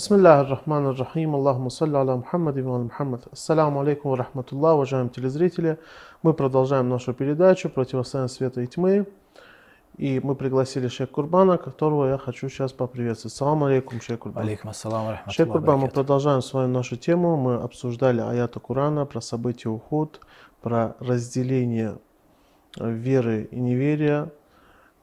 Бисмиллахи рахмани рахим. Аллахумма салли аля Мухаммад и Мухаммад. Ассаламу алейкум рахматуллах, уважаемые телезрители. Мы продолжаем нашу передачу «Противостояние света и тьмы». И мы пригласили шейх Курбана, которого я хочу сейчас поприветствовать. Салам алейкум, шейх Курбан. Алейкум ассалам. Шейх Курбан, мы продолжаем с вами нашу тему. Мы обсуждали аяты Курана про события Ухуд, про разделение веры и неверия,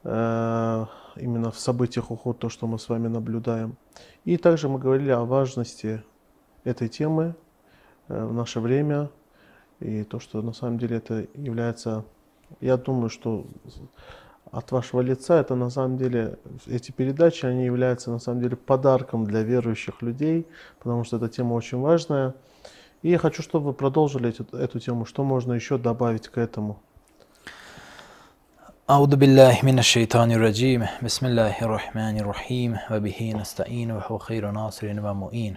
э, именно в событиях Ухуд, то, что мы с вами наблюдаем. И также мы говорили о важности этой темы э, в наше время, и то, что на самом деле это является, я думаю, что от вашего лица это на самом деле, эти передачи, они являются на самом деле подарком для верующих людей, потому что эта тема очень важная. И я хочу, чтобы вы продолжили эту, эту тему, что можно еще добавить к этому. أعوذ بالله من الشيطان الرجيم بسم الله الرحمن الرحيم وبه نستعين وهو خير ناصر ومؤين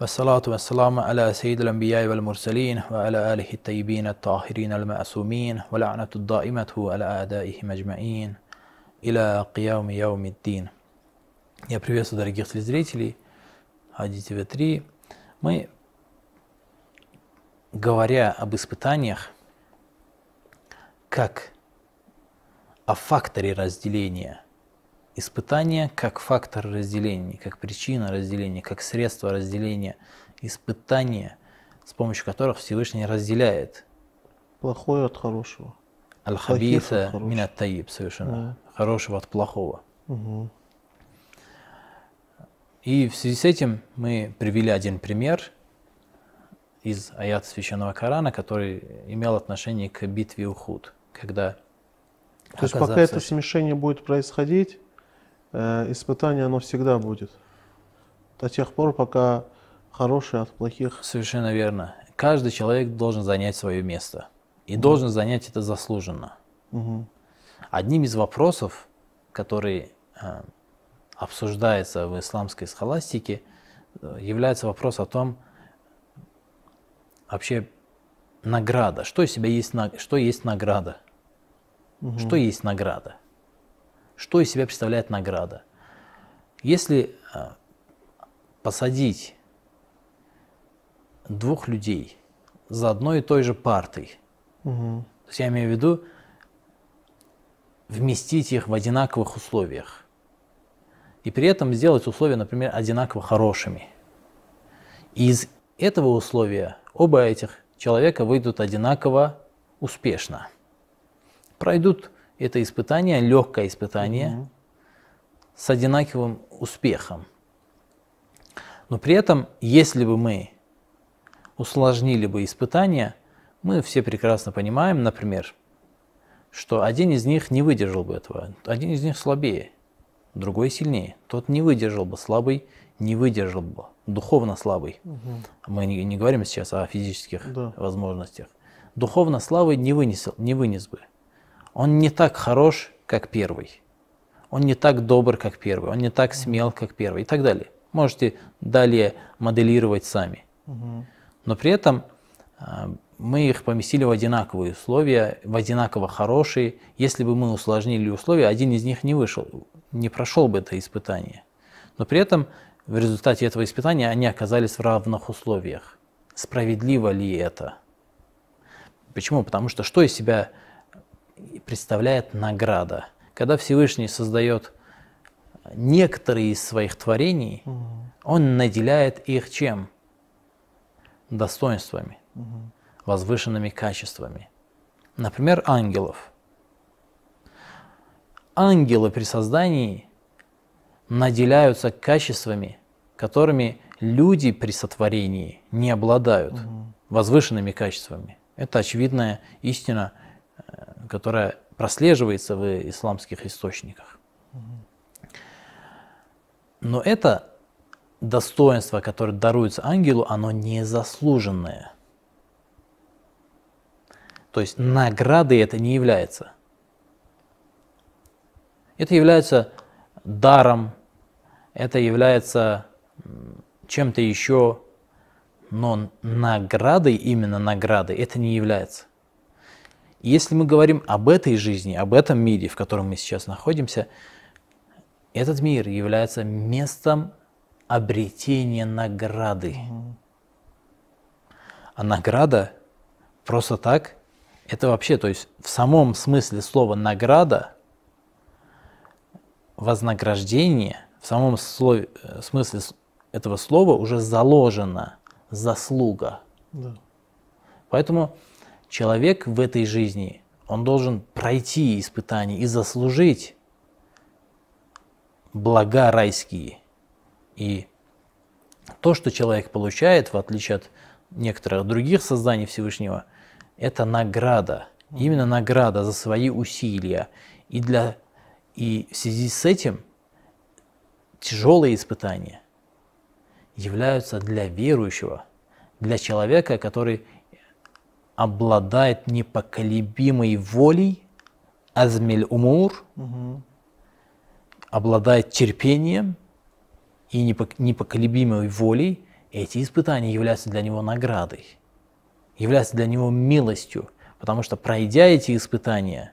والصلاة والسلام على سيد الأنبياء والمرسلين وعلى آله الطيبين الطاهرين المعصومين ولعنة الدائمة على أعدائهم أجمعين إلى قيام يوم الدين Я приветствую дорогих телезрителей Хади ТВ3. Мы, говоря об испытаниях, как о факторе разделения. Испытание как фактор разделения, как причина разделения, как средство разделения. Испытания, с помощью которых Всевышний разделяет. Плохое от хорошего. Аль-хабиса минат таиб, совершенно. Да. Хорошего от плохого. Угу. И в связи с этим мы привели один пример из аята Священного Корана, который имел отношение к битве Ухуд, когда то есть пока это смешение будет происходить, э, испытание оно всегда будет. До тех пор, пока хорошие от плохих. Совершенно верно. Каждый человек должен занять свое место. И угу. должен занять это заслуженно. Угу. Одним из вопросов, который э, обсуждается в исламской схоластике, э, является вопрос о том, вообще награда. Что из себя есть, что есть награда? Угу. Что есть награда? Что из себя представляет награда? Если э, посадить двух людей за одной и той же партой, угу. то есть я имею в виду вместить их в одинаковых условиях, и при этом сделать условия, например, одинаково хорошими. И из этого условия оба этих человека выйдут одинаково успешно пройдут это испытание, легкое испытание, угу. с одинаковым успехом. Но при этом, если бы мы усложнили бы испытание, мы все прекрасно понимаем, например, что один из них не выдержал бы этого, один из них слабее, другой сильнее. Тот не выдержал бы, слабый не выдержал бы, духовно слабый. Угу. Мы не, не говорим сейчас о физических да. возможностях. Духовно слабый не вынес, не вынес бы он не так хорош, как первый. Он не так добр, как первый. Он не так смел, как первый и так далее. Можете далее моделировать сами. Но при этом а, мы их поместили в одинаковые условия, в одинаково хорошие. Если бы мы усложнили условия, один из них не вышел, не прошел бы это испытание. Но при этом в результате этого испытания они оказались в равных условиях. Справедливо ли это? Почему? Потому что что из себя представляет награда. Когда Всевышний создает некоторые из своих творений, угу. он наделяет их чем? Достоинствами, угу. возвышенными качествами. Например, ангелов. Ангелы при создании наделяются качествами, которыми люди при сотворении не обладают, угу. возвышенными качествами. Это очевидная истина – которая прослеживается в исламских источниках. Но это достоинство, которое даруется ангелу, оно незаслуженное. То есть наградой это не является. Это является даром, это является чем-то еще, но наградой, именно наградой, это не является. Если мы говорим об этой жизни, об этом мире, в котором мы сейчас находимся, этот мир является местом обретение награды. А награда просто так, это вообще, то есть в самом смысле слова награда, вознаграждение, в самом слове, э, смысле этого слова уже заложена заслуга. Да. Поэтому человек в этой жизни, он должен пройти испытания и заслужить блага райские. И то, что человек получает, в отличие от некоторых других созданий Всевышнего, это награда. Именно награда за свои усилия. И, для, и в связи с этим тяжелые испытания являются для верующего, для человека, который обладает непоколебимой волей, азмель умур, обладает терпением и непоколебимой волей, эти испытания являются для него наградой, являются для него милостью, потому что пройдя эти испытания,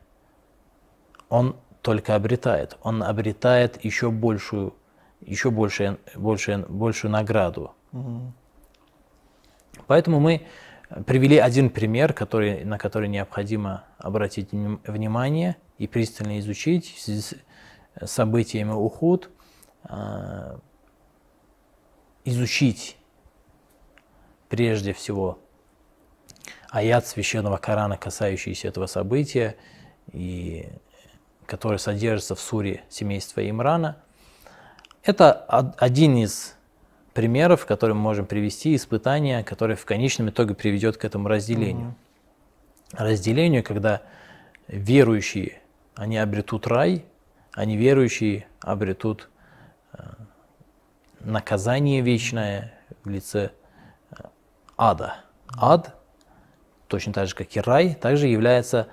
он только обретает, он обретает еще большую, еще большую, большую, большую награду. Мгм. Поэтому мы привели один пример, который, на который необходимо обратить вним- внимание и пристально изучить в связи с событиями Ухуд, а, изучить прежде всего аят священного Корана, касающийся этого события, и который содержится в суре семейства Имрана. Это од- один из примеров, которые мы можем привести, испытания, которое в конечном итоге приведет к этому разделению. Разделению, когда верующие, они обретут рай, а неверующие обретут э, наказание вечное в лице э, ада. Ад, точно так же, как и рай, также является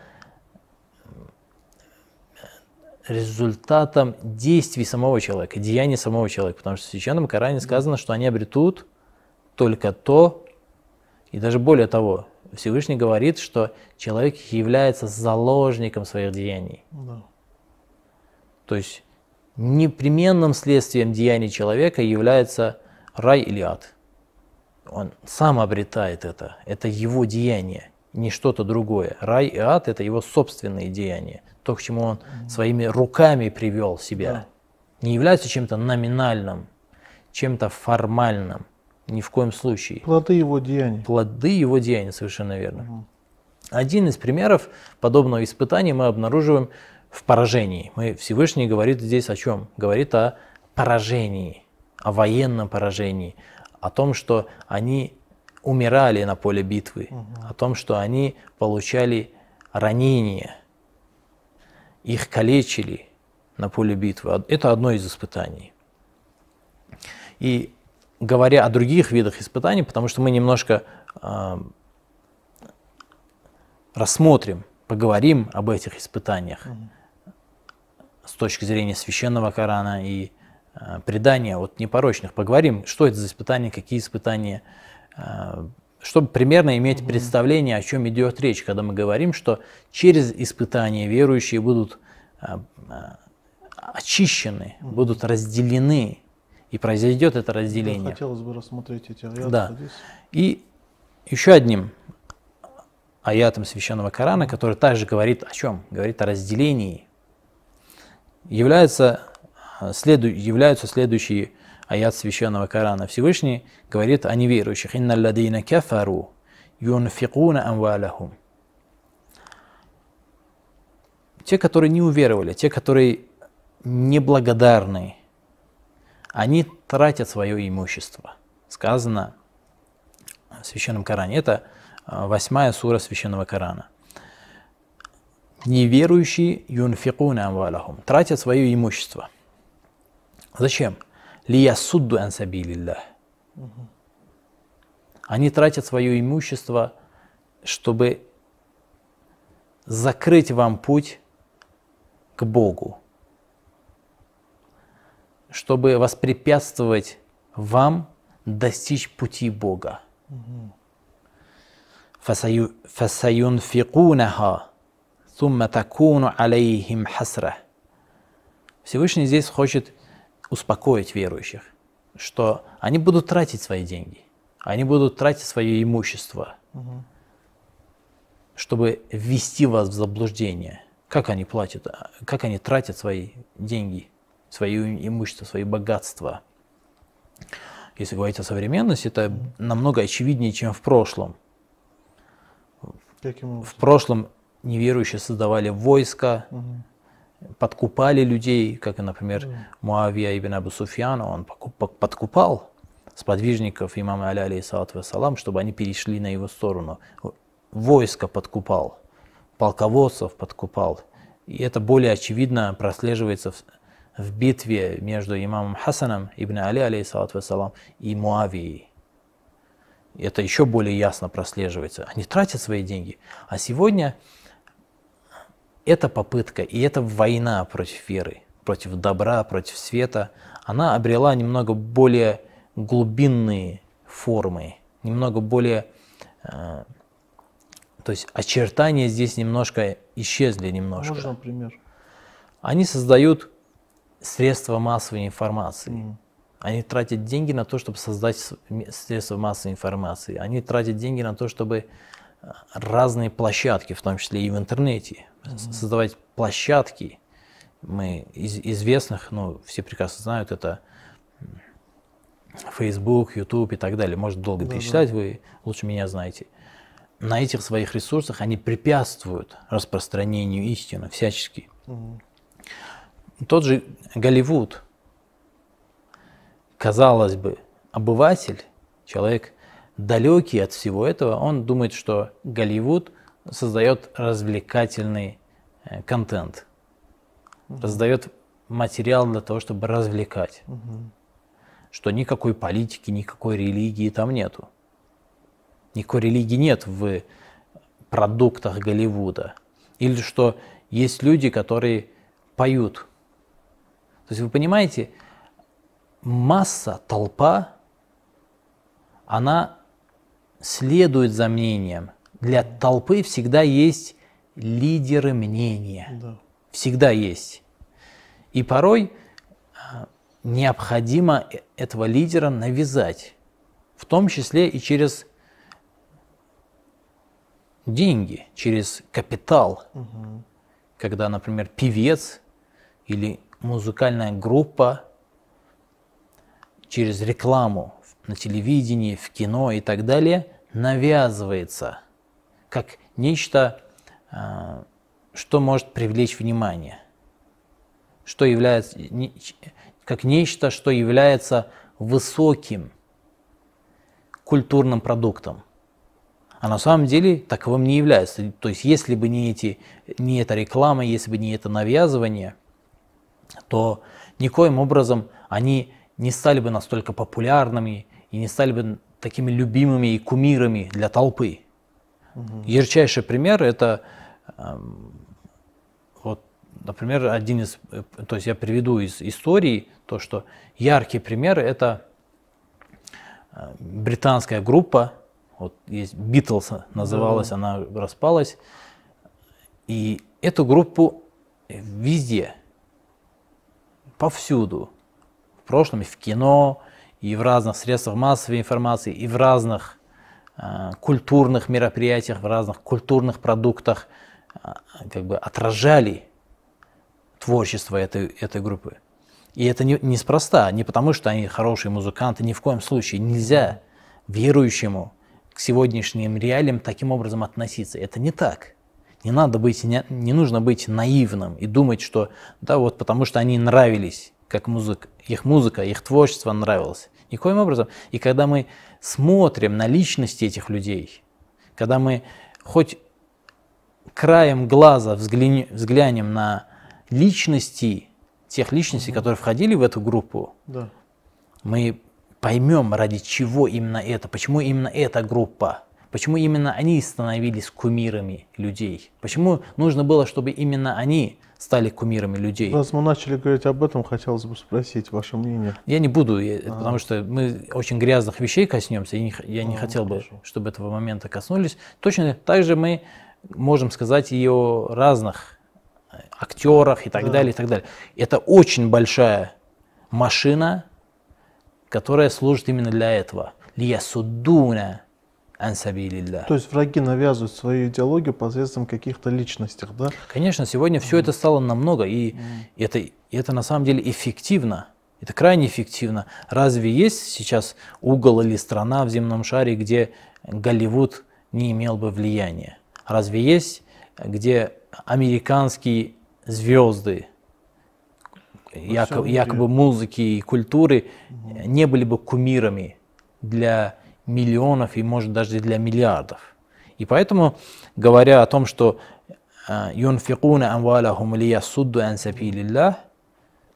результатом действий самого человека, деяний самого человека. Потому что в Священном Коране сказано, что они обретут только то, и даже более того, Всевышний говорит, что человек является заложником своих деяний. Да. То есть непременным следствием деяний человека является рай или ад. Он сам обретает это, это его деяние, не что-то другое. Рай и ад – это его собственные деяния, то, к чему он своими руками привел себя. Да. Не является чем-то номинальным, чем-то формальным, ни в коем случае. Плоды его деяний. Плоды его деяния, совершенно верно. Один из примеров подобного испытания мы обнаруживаем в поражении. Мы, Всевышний говорит здесь о чем? Говорит о поражении, о военном поражении, о том, что они умирали на поле битвы, о том, что они получали ранения, их калечили на поле битвы. Это одно из испытаний. И говоря о других видах испытаний, потому что мы немножко э, рассмотрим, поговорим об этих испытаниях с точки зрения священного Корана и э, предания от непорочных. Поговорим, что это за испытания, какие испытания, чтобы примерно иметь представление, о чем идет речь, когда мы говорим, что через испытания верующие будут э, э, очищены, будут разделены, и произойдет это Да, разделение. хотелось бы рассмотреть эти аяты. Да. И еще одним аятом священного Корана, который также говорит о чем? Говорит о разделении. Является, а, следу, являются следующие аят священного Корана. Всевышний говорит о неверующих. «Инна ладейна кафару юнфикуна амвалахум». Те, которые не уверовали, те, которые неблагодарны, они тратят свое имущество. Сказано в Священном Коране. Это а, восьмая сура Священного Корана. Неверующие юнфикуна амвалахум тратят свое имущество. Зачем? Лиясудду ансабилиллах. Они тратят свое имущество, чтобы закрыть вам путь к Богу, чтобы воспрепятствовать вам достичь пути Бога. فسيو- فسينفقونها ثم تكون عليهم حسرة. Всевышний здесь хочет успокоить верующих. что они будут тратить свои деньги, они будут тратить свое имущество, угу. чтобы ввести вас в заблуждение. Как они платят, как они тратят свои деньги, свое имущество, свои богатства. Если говорить о современности, это намного очевиднее, чем в прошлом. В прошлом неверующие создавали войска, угу подкупали людей, как, например, Муавия ибн Абу Суфьяна, он подкупал сподвижников имама Аля, алейхиссалату вассалам, чтобы они перешли на его сторону. Войско подкупал, полководцев подкупал. И это более очевидно прослеживается в, в битве между имамом Хасаном ибн Али, алейхиссалату вассалам, и Муавией. Это еще более ясно прослеживается. Они тратят свои деньги. А сегодня эта попытка и эта война против веры, против добра, против света, она обрела немного более глубинные формы, немного более, э, то есть очертания здесь немножко исчезли немножко. Можно пример? Они создают средства массовой информации. Mm. Они тратят деньги на то, чтобы создать средства массовой информации. Они тратят деньги на то, чтобы разные площадки, в том числе и в интернете, mm-hmm. создавать площадки. Мы из известных, ну, все прекрасно знают, это Facebook, YouTube и так далее. Может долго да, перечислять, да. вы лучше меня знаете. На этих своих ресурсах они препятствуют распространению истины всячески. Угу. Тот же Голливуд, казалось бы, обыватель, человек далекий от всего этого, он думает, что Голливуд создает развлекательный э, контент, угу. создает материал для того, чтобы развлекать. Угу что никакой политики, никакой религии там нету. Никакой религии нет в продуктах Голливуда. Или что есть люди, которые поют. То есть вы понимаете, масса, толпа, она следует за мнением. Для толпы всегда есть лидеры мнения. Да. Всегда есть. И порой необходимо э, этого лидера навязать, в том числе и через деньги, через капитал. Угу. Когда, например, певец или музыкальная группа через рекламу на телевидении, в кино и так далее навязывается как нечто, а, что может привлечь внимание, что является как нечто, что является высоким культурным продуктом. А на самом деле таковым не является. То есть если бы не, эти, не эта реклама, если бы не это навязывание, то никоим образом они не стали бы настолько популярными и не стали бы такими любимыми и кумирами для толпы. Угу. Ярчайший пример это эм, Например, один из, э, то есть я приведу из истории то, что яркий пример это э, британская группа, вот есть Битлз называлась, да. она распалась, и эту группу везде, повсюду, в прошлом в кино, и в разных средствах массовой информации, и в разных э, культурных мероприятиях, в разных культурных продуктах э, как бы отражали творчество этой, этой группы. И это не, неспроста, не потому что они хорошие музыканты, ни в коем случае. Нельзя верующему к сегодняшним реалиям таким образом относиться. Это не так. Не надо быть, не, не нужно быть наивным и думать, что да, вот потому что они нравились, как музыка, их музыка, их творчество нравилось. Никоим образом. И когда мы смотрим на личности этих людей, когда мы хоть краем глаза взглянем, взглянем на личностей, тех личностей, которые входили в эту группу, да. мы поймем, ради чего именно это, почему именно эта группа, почему именно они становились кумирами людей, почему нужно было, чтобы именно они стали кумирами людей. Раз мы начали говорить об этом, хотелось бы спросить ваше мнение. Я не буду, я, а. потому что мы очень грязных вещей коснемся, я не, я не а, хотел бы, чтобы этого момента коснулись. Точно так же мы можем сказать и о разных актерах и так да. далее, и так далее. Это очень большая машина, которая служит именно для этого. Лиясудуна ансабилилля. То есть враги навязывают свою идеологию посредством каких-то личностей, да? Конечно, сегодня все это стало намного, и это, и это на самом деле эффективно. Это крайне эффективно. Разве есть сейчас угол или страна в земном шаре, где Голливуд не имел бы влияния? Разве есть, где американские звезды, якобы, якобы музыки и культуры не были бы кумирами для миллионов и, может, даже для миллиардов. И поэтому, говоря о том, что юнфикуна амвалахум лиясудду ан сабилиллах,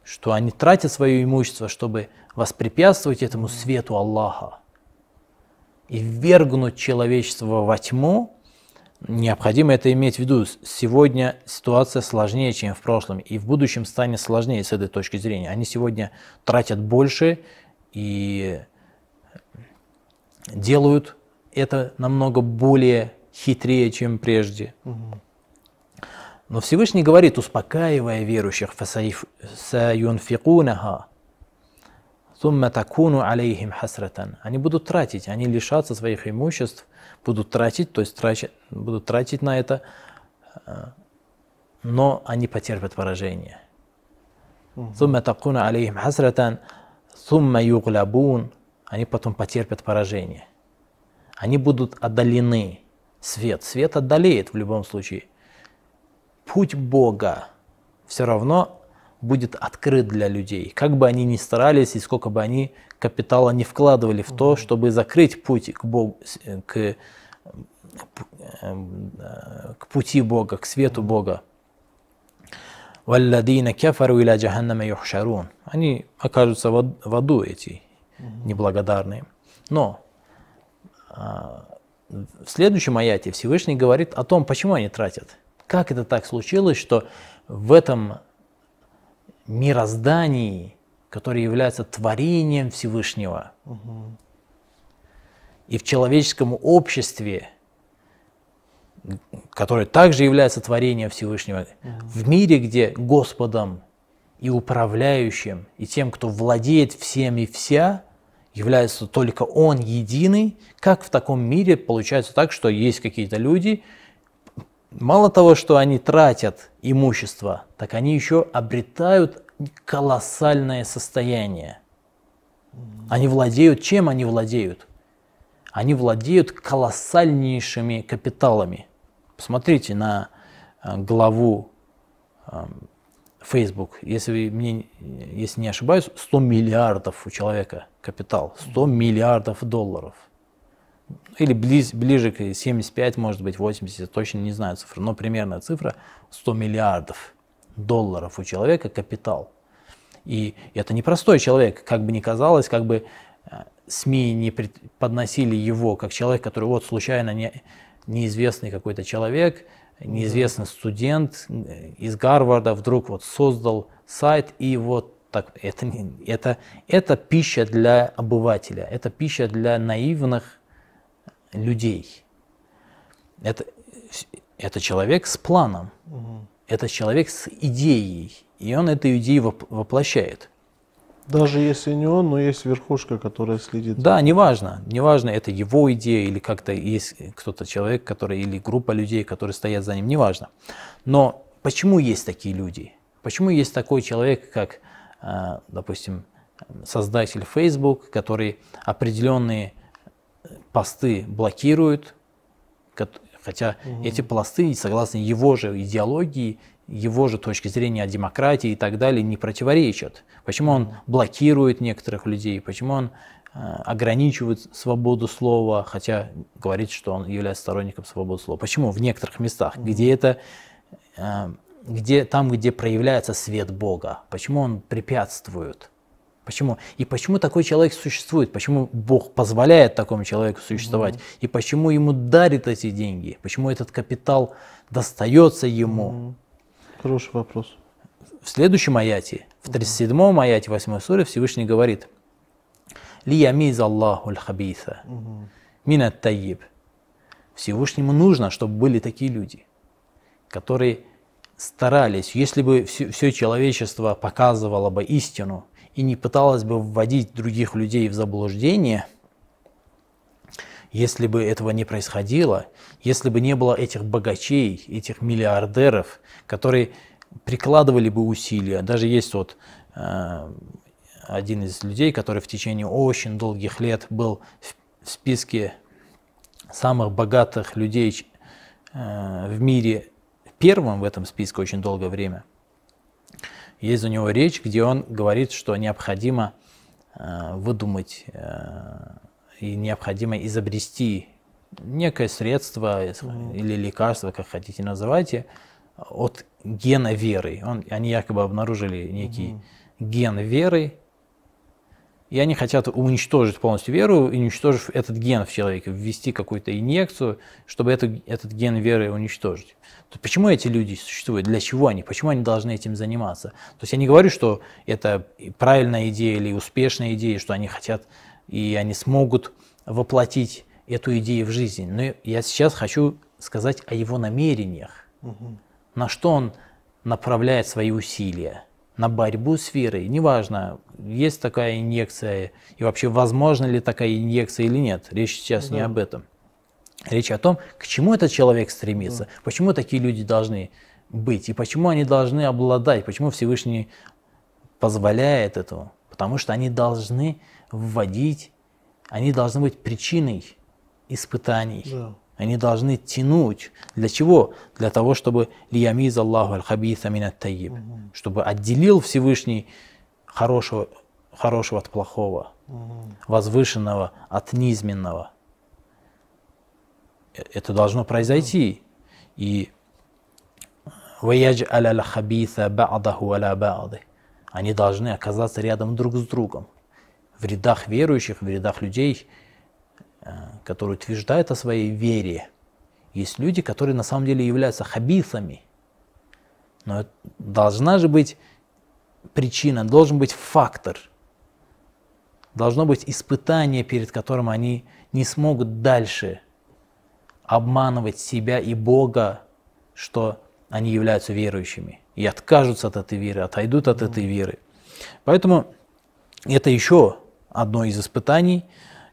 что они тратят свое имущество, чтобы воспрепятствовать этому свету Аллаха и ввергнуть человечество во тьму, необходимо это иметь в виду. Сегодня ситуация сложнее, чем в прошлом, и в будущем станет сложнее с этой точки зрения. Они сегодня тратят больше и делают это намного более хитрее, чем прежде. Но Всевышний говорит, успокаивая верующих, «Саюнфикунаха, сумма такуну алейхим хасратан». Они будут тратить, они лишатся своих имуществ, будут тратить, то есть тратить, будут тратить на это, но они потерпят поражение. Сумма такуну алейхим хасратан, сумма юглабун, они потом потерпят поражение. Они будут отдалены. Свет. Свет отдалеет в любом случае. Путь Бога все равно будет открыт для людей. Как бы они ни старались и сколько бы они капитала не вкладывали в то, чтобы закрыть путь к, Богу, к, к пути Бога, к свету Бога. Они окажутся в аду эти неблагодарные. Но а, в следующем аяте Всевышний говорит о том, почему они тратят. Как это так случилось, что в этом мироздании, которое является творением Всевышнего, угу. и в человеческом обществе, которое также является творением Всевышнего, угу. в мире, где Господом и управляющим, и тем, кто владеет всем и вся, является только Он единый, как в таком мире получается так, что есть какие-то люди, мало того, что они тратят имущество, так они еще обретают колоссальное состояние. Они владеют, чем они владеют? Они владеют колоссальнейшими капиталами. Посмотрите на э, главу эм, Facebook, если, мне, если не ошибаюсь, 100 миллиардов у человека капитал, 100 миллиардов долларов. Или близ, ближе к 75, может быть, 80, точно не знаю цифру, но примерная цифра 100 миллиардов долларов у человека капитал. И это непростой человек, как бы ни казалось, как бы э, СМИ не подносили его как человек, который вот случайно не, неизвестный какой-то человек, неизвестный студент из Гарварда вдруг вот создал сайт и вот так, это, это, это пища для обывателя, это пища для наивных людей. Это, это человек с планом, угу. это человек с идеей, и он эту идею воплощает. Даже если не он, но есть верхушка, которая следит. Да, неважно. Неважно, это его идея или как-то есть кто-то человек, который или группа людей, которые стоят за ним, неважно. Но почему есть такие люди? Почему есть такой человек, как, а, допустим, создатель Facebook, который определенные посты блокирует, хотя угу. эти посты, согласно его же идеологии, его же точки зрения о демократии и так далее не противоречат. Почему он блокирует некоторых людей, почему он э, ограничивает свободу слова, хотя говорит, что он является сторонником свободы слова. Почему? В некоторых местах, где это, э, где, там, где проявляется свет Бога, почему он препятствует? Почему? И почему такой человек существует? Почему Бог позволяет такому человеку существовать? Mm-hmm. И почему ему дарит эти деньги? Почему этот капитал достается ему? Mm-hmm. Хороший вопрос. В следующем аяте, в 37-м аяте 8 суре Всевышний говорит «Лиямиз Аллаху хабиса минат таиб». Всевышнему нужно, чтобы были такие люди, которые старались, если бы все, все человечество показывало бы истину, и не пыталась бы вводить других людей в заблуждение, если бы этого не происходило, если бы не было этих богачей, этих миллиардеров, которые прикладывали бы усилия. Даже есть вот э, один из людей, который в течение очень долгих лет был в, списке самых богатых людей э, в мире, первым в этом списке очень долгое время. Есть у него речь, где он говорит, что необходимо э, выдумать и необходимо изобрести некое средство или лекарство, как хотите называйте, от гена веры. Он, они якобы обнаружили некий mm-hmm. ген веры, и они хотят уничтожить полностью веру, и уничтожив этот ген в человеке, ввести какую-то инъекцию, чтобы это, этот ген веры уничтожить. То почему эти люди существуют? Для чего они? Почему они должны этим заниматься? То есть я не говорю, что это правильная идея или успешная идея, что они хотят и они смогут воплотить эту идею в жизнь. Но я сейчас хочу сказать о его намерениях. Угу. На что он направляет свои усилия на борьбу с верой. Неважно, есть такая инъекция, и вообще возможно ли такая инъекция или нет. Речь сейчас да. не об этом. Речь о том, к чему этот человек стремится, да. почему такие люди должны быть, и почему они должны обладать, почему Всевышний позволяет этого. Потому что они должны вводить, они должны быть причиной испытаний. Да. Они должны тянуть. Для чего? Для того, чтобы лиямиз Аллаху аль-хабиса минат таиб. Угу. Чтобы отделил Всевышний хорошего, хорошего от плохого, угу. возвышенного от низменного. Э, это должно произойти. И они должны оказаться рядом друг с другом. В рядах верующих, в рядах людей – Э, которые утверждают о своей вере. Есть люди, которые на самом деле являются хабисами. Но должна же быть причина, должен быть фактор. Должно быть испытание, перед которым они не смогут дальше обманывать себя и Бога, что они являются верующими. И откажутся от этой веры, отойдут от этой веры. Поэтому это еще одно из испытаний.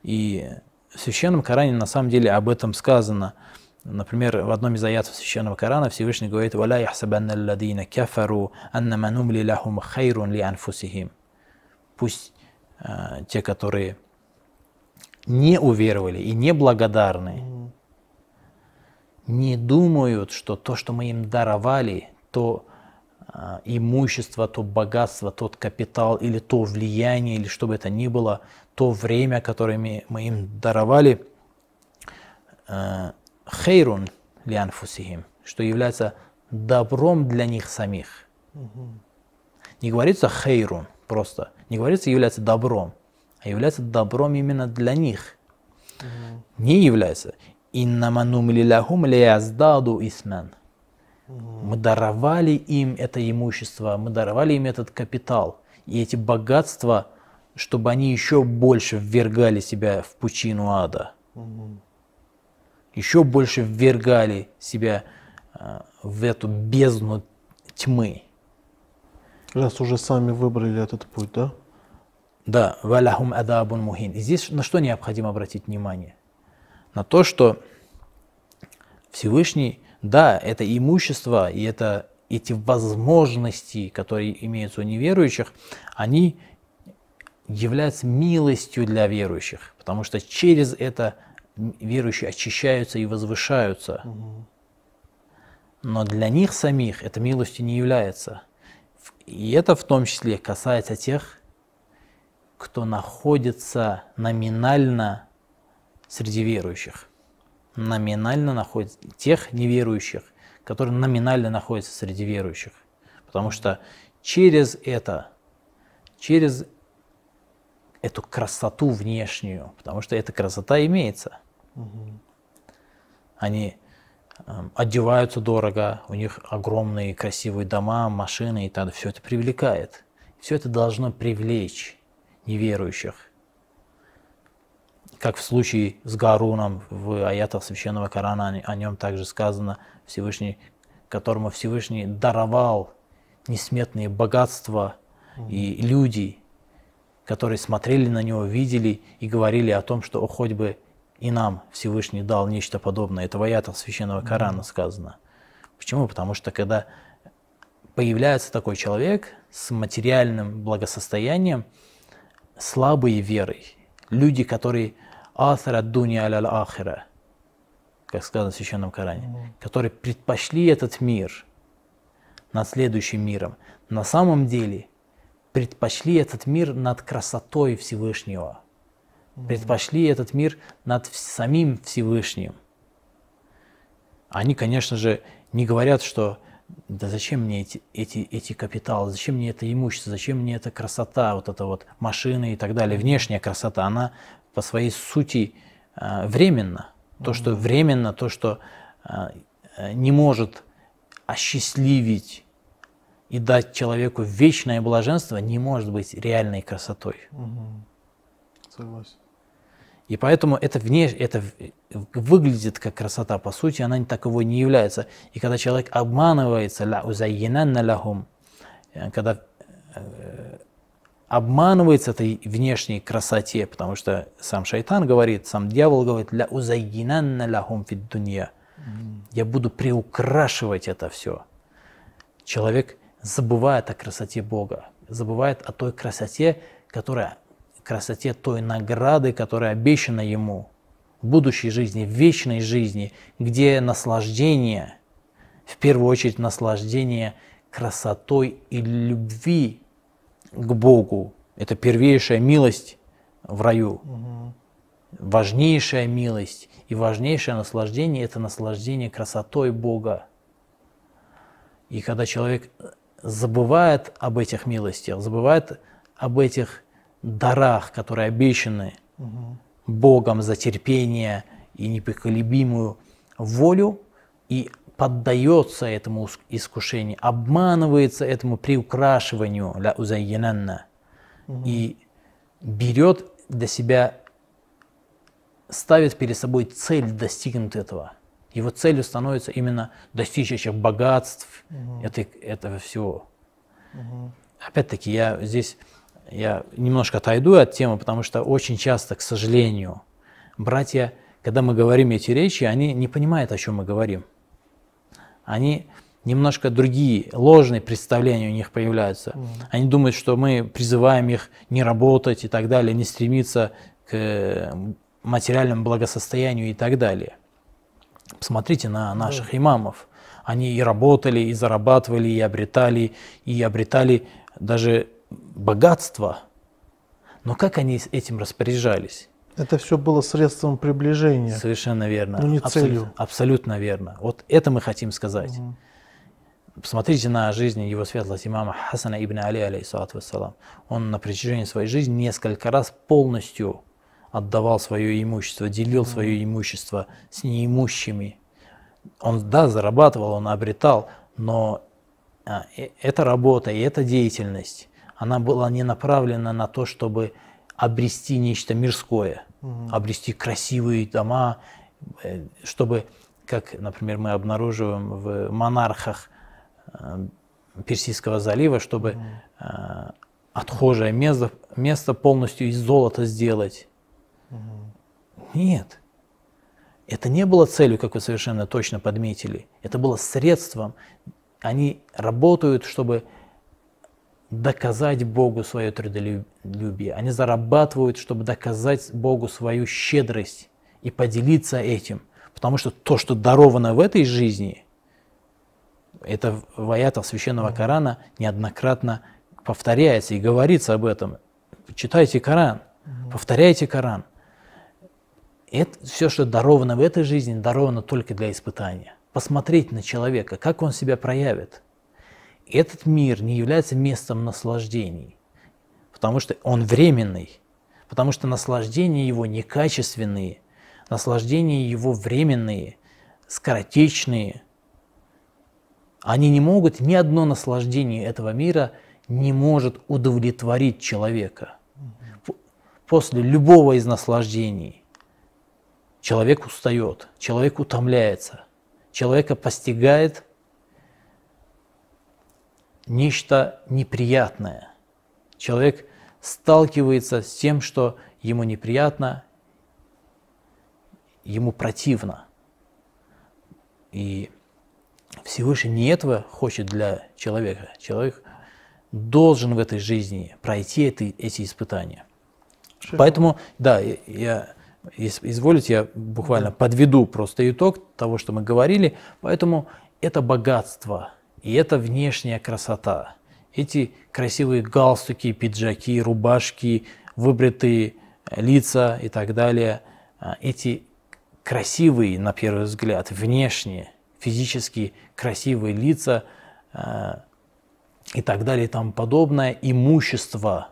И в Священном Коране на самом деле об этом сказано. Например, в одном из аятов Священного Корана Всевышний говорит «Валя яхсабанна алладина кафару аннама нумли лахум хайрун ли анфусихим». Пусть э, те, которые не уверовали и не благодарны, не думают, что то, что мы им даровали, то имущество, то богатство, тот капитал или то влияние, или что бы это ни было, то время, которое мы им даровали, э, хейрун лианфусихим, что является добром для них самих. Не говорится хейрун просто, не говорится является добром, а является добром именно для них. Не является. Иннаманум лиляхум лияздаду исман. Мы даровали им это имущество, мы даровали им этот капитал. И эти богатства – чтобы они еще больше ввергали себя в пучину ада. Еще больше ввергали себя э, в эту бездну тьмы. Раз уже сами выбрали этот путь, да? Да, валяхум адабун мухин. И здесь на что необходимо обратить внимание? На то, что Всевышний, да, это имущество и это эти возможности, которые имеются у неверующих, они является милостью для верующих, потому что через это верующие очищаются и возвышаются. Но для них самих это милостью не является. И это в том числе касается тех, кто находится номинально среди верующих. Номинально находится тех неверующих, которые номинально находятся среди верующих. Потому что через это, через эту красоту внешнюю, потому что эта красота имеется. Угу. Они э, одеваются дорого, у них огромные красивые дома, машины и так далее. Все это привлекает. Все это должно привлечь неверующих. Как в случае с Гаруном в аятах Священного Корана, о нем также сказано, Всевышний, которому Всевышний даровал несметные богатства и люди – которые смотрели на него, видели и говорили о том, что о, хоть бы и нам Всевышний дал нечто подобное. Это в аятах Священного Корана сказано. Почему? Потому что когда появляется такой человек с материальным благосостоянием, слабые верой, люди, которые ахара дуня аля ахира, как сказано в Священном Коране, которые предпочли этот мир над следующим миром, на самом деле предпочли этот мир над красотой Всевышнего, предпочли этот мир над самим Всевышним. Они, конечно же, не говорят, что да зачем мне эти, эти, эти капиталы, зачем мне это имущество, зачем мне эта красота, вот эта вот машины и так далее, внешняя красота, она по своей сути э, временна. То, что временно, то, что э, не может осчастливить и дать человеку вечное блаженство, не может быть реальной красотой. Согласен. И поэтому это, внеш... это выглядит как красота, по сути она таковой не является. И когда человек обманывается, лахум, э, когда э, обманывается этой внешней красоте, потому что сам шайтан говорит, сам дьявол говорит, ля узайинанна лахум фид дунья. Я буду приукрашивать это все. Человек забывает о красоте Бога, забывает о той красоте, которая красоте той награды, которая обещана ему в будущей жизни, в вечной жизни, где наслаждение, в первую очередь наслаждение красотой и любви к Богу. Это первейшая милость в раю. Угу. Важнейшая милость и важнейшее наслаждение – это наслаждение красотой Бога. И когда человек забывает об этих милостях, забывает об этих дарах, которые обещаны угу. Богом за терпение и непоколебимую волю, и поддается этому искушению, обманывается этому приукрашиванию ля узайянанна угу. и берет для себя, ставит перед собой цель достигнуть этого. Его целью становится именно достичь этих богатств, угу. этой, этого всего. Угу. Опять-таки, я здесь я немножко отойду от темы, потому что очень часто, к сожалению, братья, когда мы говорим эти речи, они не понимают, о чем мы говорим. Они немножко другие, ложные представления у них появляются. Mm. Они думают, что мы призываем их не работать и так далее, не стремиться к материальному благосостоянию и так далее. Посмотрите на наших mm. имамов. Они и работали, и зарабатывали, и обретали, и обретали даже богатство, но как они этим распоряжались? Это все было средством приближения. Совершенно верно. Но не целью. абсолютно верно. Вот это мы хотим сказать. Угу. Посмотрите на жизнь его светлости имама Хасана ибн Али, алейхиссалату вассалам. Он на протяжении своей жизни несколько раз полностью отдавал свое имущество, делил свое имущество с неимущими. Он, да, зарабатывал, он обретал, но а, э, эта работа и эта деятельность она была не направлена на то, чтобы обрести нечто мирское, угу. обрести красивые дома, э, чтобы, как, например, мы обнаруживаем в монархах э, Персидского залива, чтобы угу. отхожее место, место полностью из золота сделать. Угу. Нет. Это не было целью, как вы совершенно точно подметили. Это было средством. Они работают, чтобы доказать Богу свое трудолюбие. Они зарабатывают, чтобы доказать Богу свою щедрость и поделиться этим. Потому что то, что даровано в этой жизни, это в аятах Священного Корана неоднократно повторяется и говорится об этом. Читайте Коран, повторяйте Коран. Это все, что даровано в этой жизни, даровано только для испытания. Посмотреть на человека, как он себя проявит – этот мир не является местом наслаждений, потому что он временный, потому что наслаждения его некачественные, наслаждения его временные, скоротечные. Они не могут, ни одно наслаждение этого мира не может удовлетворить человека. После любого из наслаждений человек устает, человек утомляется, человека постигает нечто неприятное. Человек сталкивается с тем, что ему неприятно, ему противно. И Всевышний не этого хочет для человека. Человек должен в этой жизни пройти эти, эти испытания. Шеф. Поэтому, да, я, изволите, я буквально подведу просто итог того, что мы говорили. Поэтому это богатство и это внешняя красота. Эти красивые галстуки, пиджаки, рубашки, выбритые лица и так далее, а, эти красивые, на первый взгляд, внешние, физически красивые лица э, и так далее и тому подобное, имущество,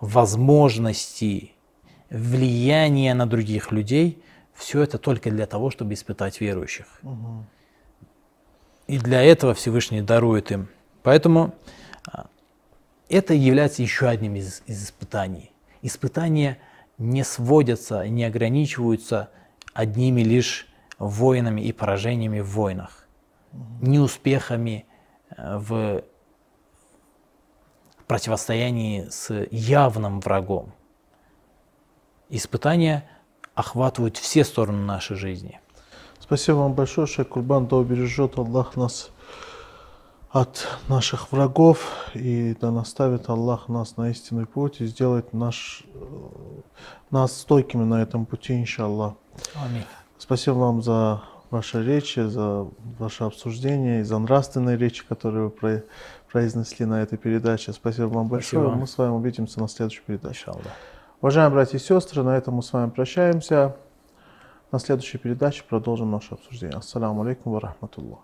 возможности, влияние на других людей, все это только для того, чтобы испытать верующих. Угу. И для этого Всевышний дарует им. Поэтому э, это является еще одним из, из испытаний. Испытания не сводятся, не ограничиваются одними лишь войнами и поражениями в войнах, неуспехами э, в противостоянии с явным врагом. Испытания охватывают все стороны нашей жизни. Спасибо вам большое, Шейх Курбан, да убережет Аллах нас от наших врагов и да наставит Аллах нас на истинный путь и сделает наш, э, нас стойкими на этом пути, иншаллах. Аминь. Спасибо вам за ваши речи, за ваше обсуждение и за нравственные речи, которые вы произнесли на этой передаче. Спасибо вам большое. Спасибо. Мы с вами увидимся на следующей передаче. Иншаллах. Уважаемые братья и сестры, на этом мы с вами прощаемся. На следующей передаче продолжим наше обсуждение. Ассаламу алейкум ва рахматуллах.